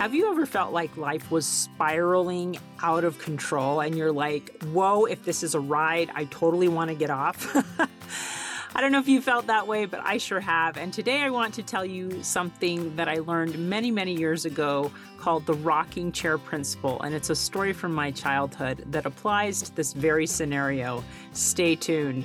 Have you ever felt like life was spiraling out of control and you're like, whoa, if this is a ride, I totally want to get off? I don't know if you felt that way, but I sure have. And today I want to tell you something that I learned many, many years ago called the rocking chair principle. And it's a story from my childhood that applies to this very scenario. Stay tuned.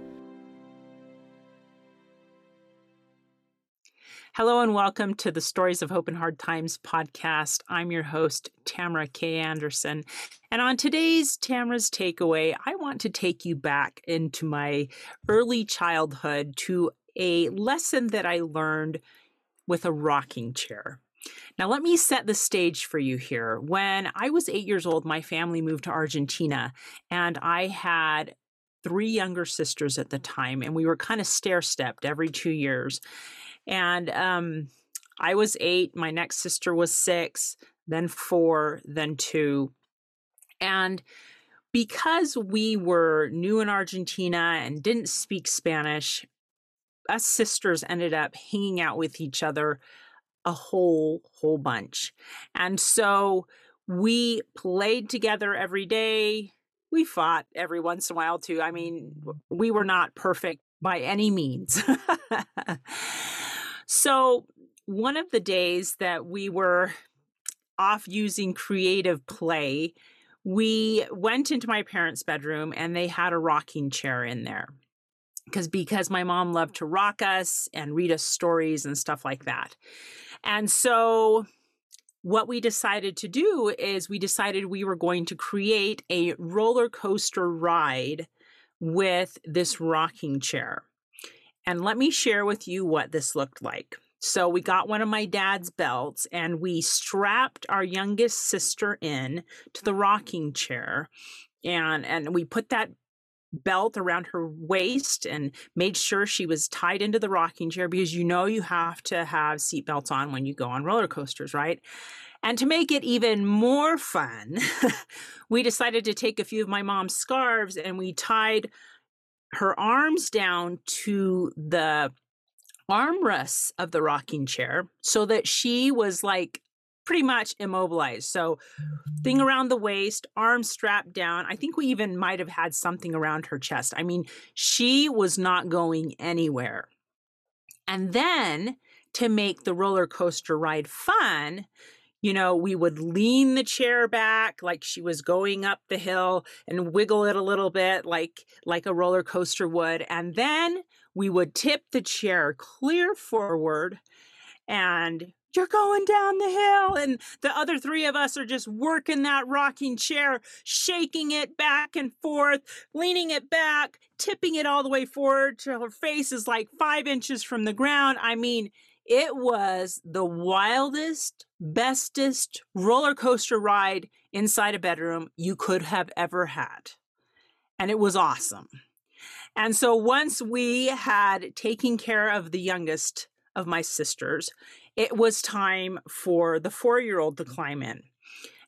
Hello and welcome to the Stories of Hope in Hard Times podcast. I'm your host, Tamara K. Anderson. And on today's Tamara's Takeaway, I want to take you back into my early childhood to a lesson that I learned with a rocking chair. Now, let me set the stage for you here. When I was eight years old, my family moved to Argentina, and I had three younger sisters at the time, and we were kind of stair stepped every two years. And um, I was eight, my next sister was six, then four, then two. And because we were new in Argentina and didn't speak Spanish, us sisters ended up hanging out with each other a whole, whole bunch. And so we played together every day. We fought every once in a while too. I mean, we were not perfect by any means. So, one of the days that we were off using creative play, we went into my parents' bedroom and they had a rocking chair in there. Because because my mom loved to rock us and read us stories and stuff like that. And so what we decided to do is we decided we were going to create a roller coaster ride with this rocking chair. And let me share with you what this looked like. So we got one of my dad's belts and we strapped our youngest sister in to the mm. rocking chair and and we put that belt around her waist and made sure she was tied into the rocking chair because you know you have to have seatbelts on when you go on roller coasters, right? And to make it even more fun, we decided to take a few of my mom's scarves and we tied her arms down to the armrests of the rocking chair so that she was like pretty much immobilized. So, thing mm. around the waist, arms strapped down. I think we even might have had something around her chest. I mean, she was not going anywhere. And then to make the roller coaster ride fun, you know, we would lean the chair back like she was going up the hill and wiggle it a little bit like like a roller coaster would. And then we would tip the chair clear forward and you're going down the hill and the other three of us are just working that rocking chair shaking it back and forth leaning it back tipping it all the way forward till her face is like five inches from the ground i mean it was the wildest, bestest roller coaster ride inside a bedroom you could have ever had. And it was awesome. And so once we had taken care of the youngest of my sisters, it was time for the four year old to climb in.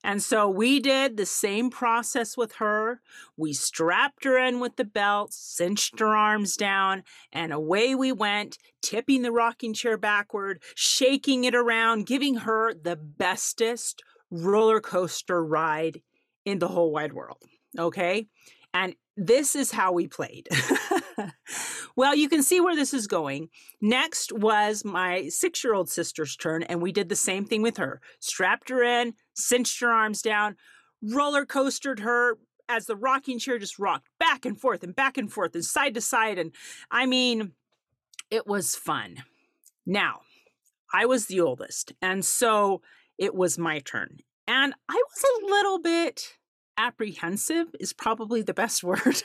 And so we did the same process with her. We strapped her in with the belt, cinched her arms down, and away we went, tipping the rocking chair backward, shaking it around, giving her the bestest roller coaster ride in the whole wide world. Okay. And this is how we played. well, you can see where this is going. Next was my six year old sister's turn, and we did the same thing with her. Strapped her in, cinched her arms down, roller coastered her as the rocking chair just rocked back and forth and back and forth and side to side. And I mean, it was fun. Now, I was the oldest, and so it was my turn. And I was a little bit apprehensive is probably the best word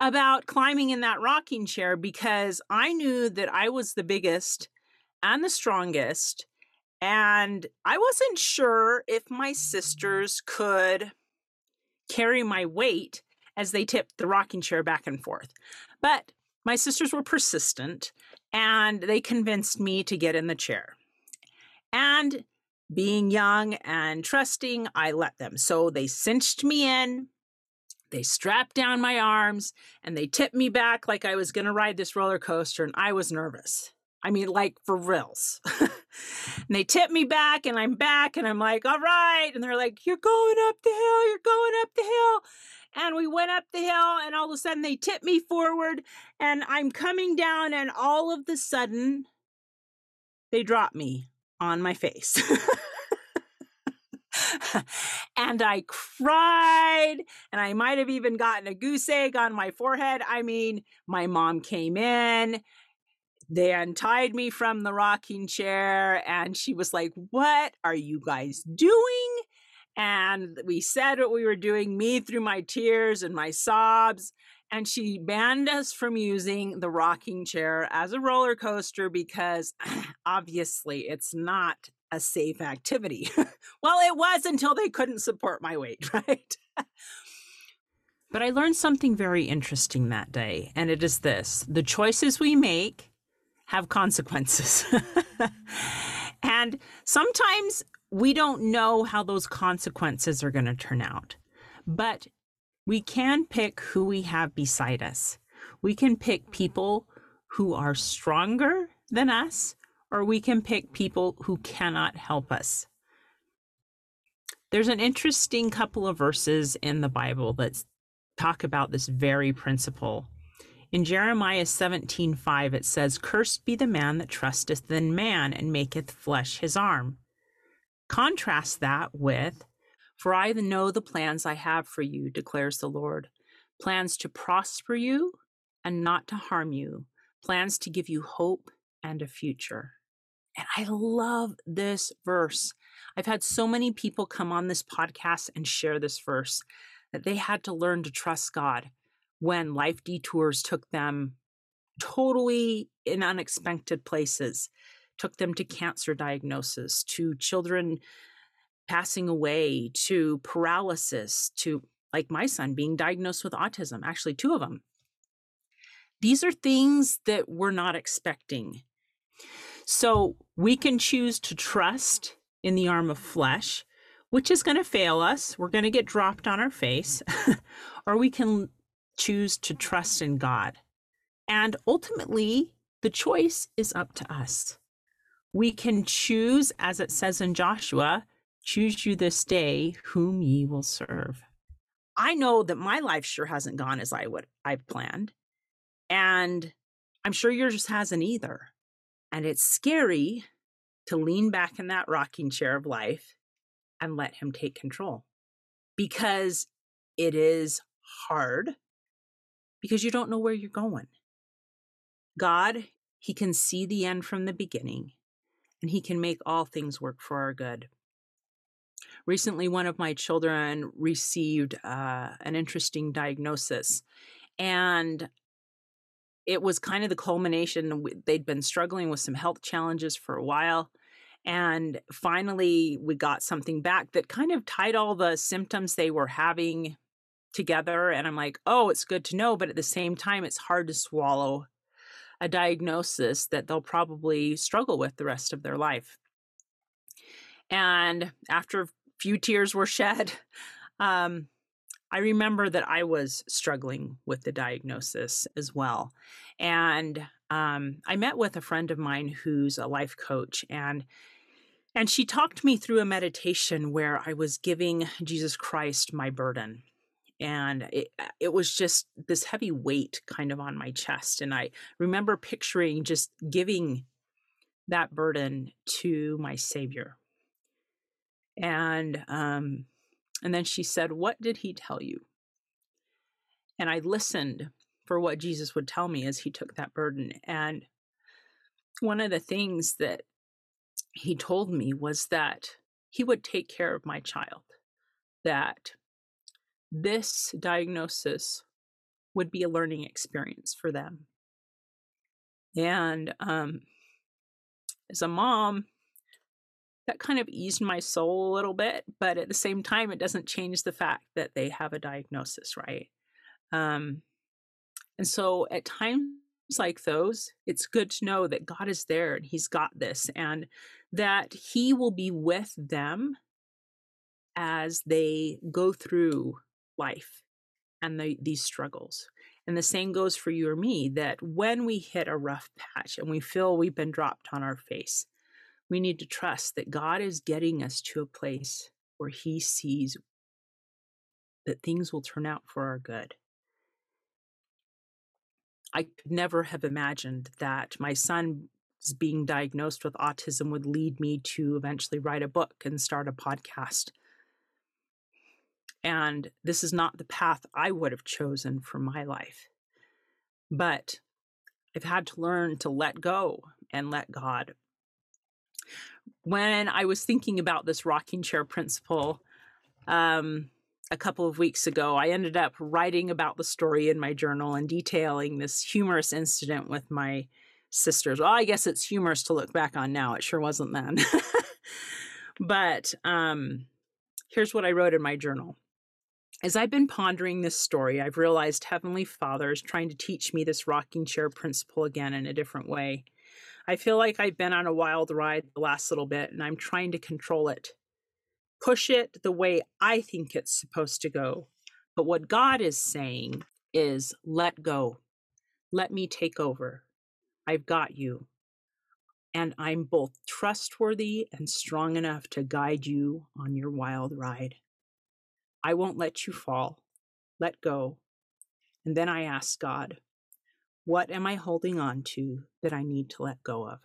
about climbing in that rocking chair because I knew that I was the biggest and the strongest. And I wasn't sure if my sisters could carry my weight as they tipped the rocking chair back and forth. But my sisters were persistent and they convinced me to get in the chair. And being young and trusting, I let them. So they cinched me in, they strapped down my arms, and they tipped me back like I was going to ride this roller coaster, and I was nervous. I mean, like for reals. and they tip me back, and I'm back, and I'm like, all right. And they're like, you're going up the hill, you're going up the hill. And we went up the hill, and all of a sudden they tip me forward, and I'm coming down, and all of the sudden they drop me on my face. and I cried, and I might have even gotten a goose egg on my forehead. I mean, my mom came in they untied me from the rocking chair and she was like, What are you guys doing? And we said what we were doing, me through my tears and my sobs. And she banned us from using the rocking chair as a roller coaster because obviously it's not a safe activity. well, it was until they couldn't support my weight, right? but I learned something very interesting that day, and it is this the choices we make have consequences. and sometimes we don't know how those consequences are going to turn out, but we can pick who we have beside us. We can pick people who are stronger than us, or we can pick people who cannot help us. There's an interesting couple of verses in the Bible that talk about this very principle. In Jeremiah 17:5 it says, Cursed be the man that trusteth in man and maketh flesh his arm. Contrast that with, For I know the plans I have for you, declares the Lord plans to prosper you and not to harm you, plans to give you hope and a future. And I love this verse. I've had so many people come on this podcast and share this verse that they had to learn to trust God when life detours took them totally in unexpected places, took them to cancer diagnosis, to children passing away, to paralysis, to like my son being diagnosed with autism, actually, two of them. These are things that we're not expecting. So we can choose to trust in the arm of flesh, which is going to fail us. We're going to get dropped on our face. or we can choose to trust in God. And ultimately, the choice is up to us. We can choose, as it says in Joshua, choose you this day whom ye will serve. I know that my life sure hasn't gone as I would I've planned. And I'm sure yours hasn't either. And it's scary to lean back in that rocking chair of life and let him take control because it is hard because you don't know where you're going. God, He can see the end from the beginning, and He can make all things work for our good. Recently, one of my children received uh, an interesting diagnosis, and it was kind of the culmination. They'd been struggling with some health challenges for a while. And finally, we got something back that kind of tied all the symptoms they were having together and I'm like, "Oh, it's good to know," but at the same time it's hard to swallow a diagnosis that they'll probably struggle with the rest of their life. And after a few tears were shed, um, I remember that I was struggling with the diagnosis as well. And um, I met with a friend of mine who's a life coach, and and she talked me through a meditation where I was giving Jesus Christ my burden and it, uh, it was just this heavy weight kind of on my chest and i remember picturing just giving that burden to my savior. And um and then she said what did he tell you? And i listened for what jesus would tell me as he took that burden and one of the things that he told me was that he would take care of my child that this diagnosis would be a learning experience for them. And um, as a mom, that kind of eased my soul a little bit, but at the same time, it doesn't change the fact that they have a diagnosis, right? Um, and so at times like those, it's good to know that God is there and He's got this and that He will be with them as they go through life and the, these struggles. And the same goes for you or me that when we hit a rough patch and we feel we've been dropped on our face, we need to trust that God is getting us to a place where He sees that things will turn out for our good. I could never have imagined that my son being diagnosed with autism would lead me to eventually write a book and start a podcast. And this is not the path I would have chosen for my life. But I've had to learn to let go and let God. When I was thinking about this rocking chair principle, um, a couple of weeks ago, I ended up writing about the story in my journal and detailing this humorous incident with my sisters. Well, I guess it's humorous to look back on now. It sure wasn't then. but um, here's what I wrote in my journal. As I've been pondering this story, I've realized Heavenly Father is trying to teach me this rocking chair principle again in a different way. I feel like I've been on a wild ride the last little bit and I'm trying to control it push it the way I think it's supposed to go. But what God is saying is let go. Let me take over. I've got you. And I'm both trustworthy and strong enough to guide you on your wild ride. I won't let you fall. Let go. And then I ask God, what am I holding on to that I need to let go of?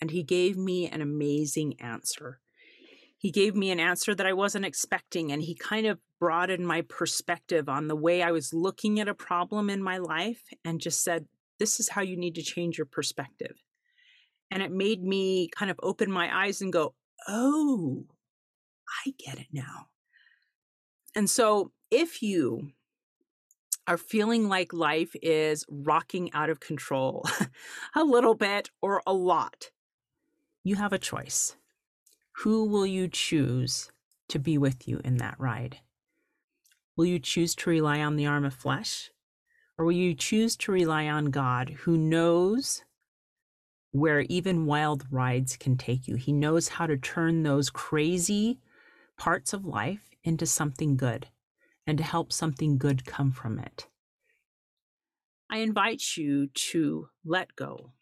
And He gave me an amazing answer he gave me an answer that I wasn't expecting, and he kind of broadened my perspective on the way I was looking at a problem in my life and just said, This is how you need to change your perspective. And it made me kind of open my eyes and go, Oh, I get it now. And so if you are feeling like life is rocking out of control a little bit or a lot, you have a choice. Who will you choose to be with you in that ride? Will you choose to rely on the arm of flesh? Or will you choose to rely on God who knows where even wild rides can take you? He knows how to turn those crazy parts of life into something good and to help something good come from it. I invite you to let go.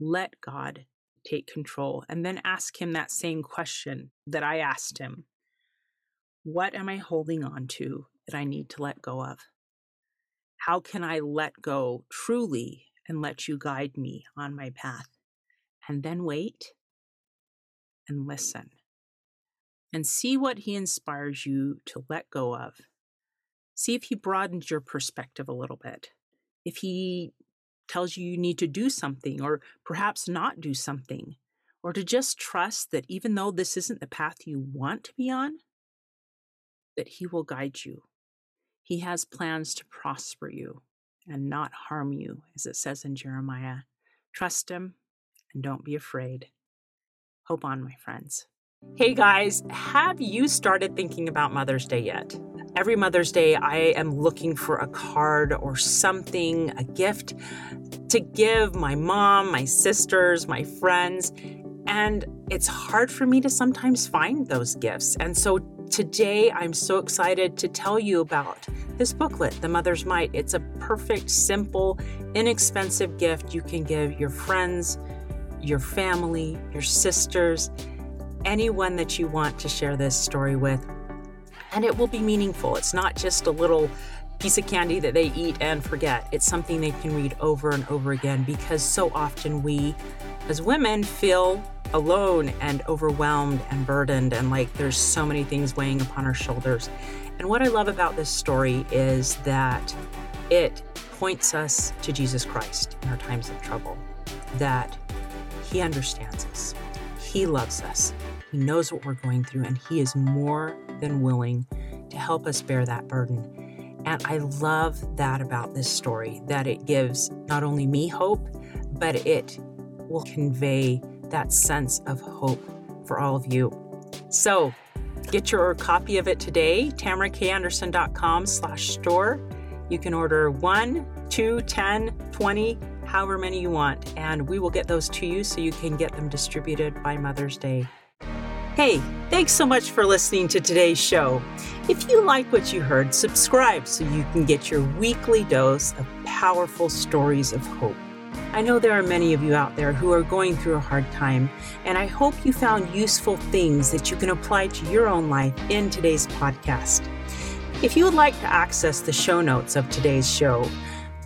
Let God take control and then ask him that same question that I asked him What am I holding on to that I need to let go of? How can I let go truly and let you guide me on my path? And then wait and listen and see what he inspires you to let go of. See if he broadens your perspective a little bit. If he tells you you need to do something or perhaps not do something, or to just trust that even though this isn't the path you want to be on, that He will guide you. He has plans to prosper you and not harm you, as it says in Jeremiah. Trust Him and don't be afraid. Hope on, my friends. Hey guys, have you started thinking about Mother's Day yet? Every Mother's Day, I am looking for a card or something, a gift to give my mom, my sisters, my friends. And it's hard for me to sometimes find those gifts. And so today, I'm so excited to tell you about this booklet, The Mother's Might. It's a perfect, simple, inexpensive gift you can give your friends, your family, your sisters, anyone that you want to share this story with and it will be meaningful. It's not just a little piece of candy that they eat and forget. It's something they can read over and over again because so often we, as women, feel alone and overwhelmed and burdened, and like there's so many things weighing upon our shoulders. And what I love about this story is that it points us to Jesus Christ in our times of trouble, that He understands us, He loves us, He knows what we're going through, and He is more than willing to help us bear that burden. And I love that about this story that it gives not only me hope, but it will convey that sense of hope for all of you. So get your copy of it today, tamarakanderson.com slash store. You can order one, two, 10, 20, however many you want, and we will get those to you so you can get them distributed by Mother's Day. Hey, thanks so much for listening to today's show. If you like what you heard, subscribe so you can get your weekly dose of powerful stories of hope. I know there are many of you out there who are going through a hard time, and I hope you found useful things that you can apply to your own life in today's podcast. If you would like to access the show notes of today's show,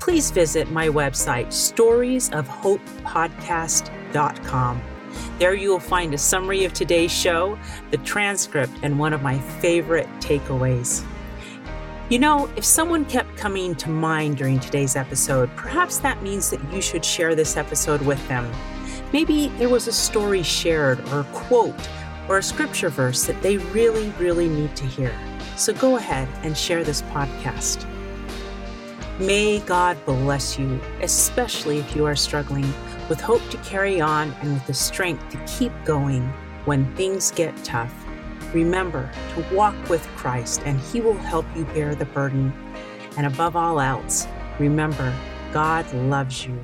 please visit my website, storiesofhopepodcast.com. There you will find a summary of today's show, the transcript, and one of my favorite takeaways. You know, if someone kept coming to mind during today's episode, perhaps that means that you should share this episode with them. Maybe there was a story shared, or a quote, or a scripture verse that they really, really need to hear. So go ahead and share this podcast. May God bless you, especially if you are struggling with hope to carry on and with the strength to keep going when things get tough. Remember to walk with Christ, and He will help you bear the burden. And above all else, remember, God loves you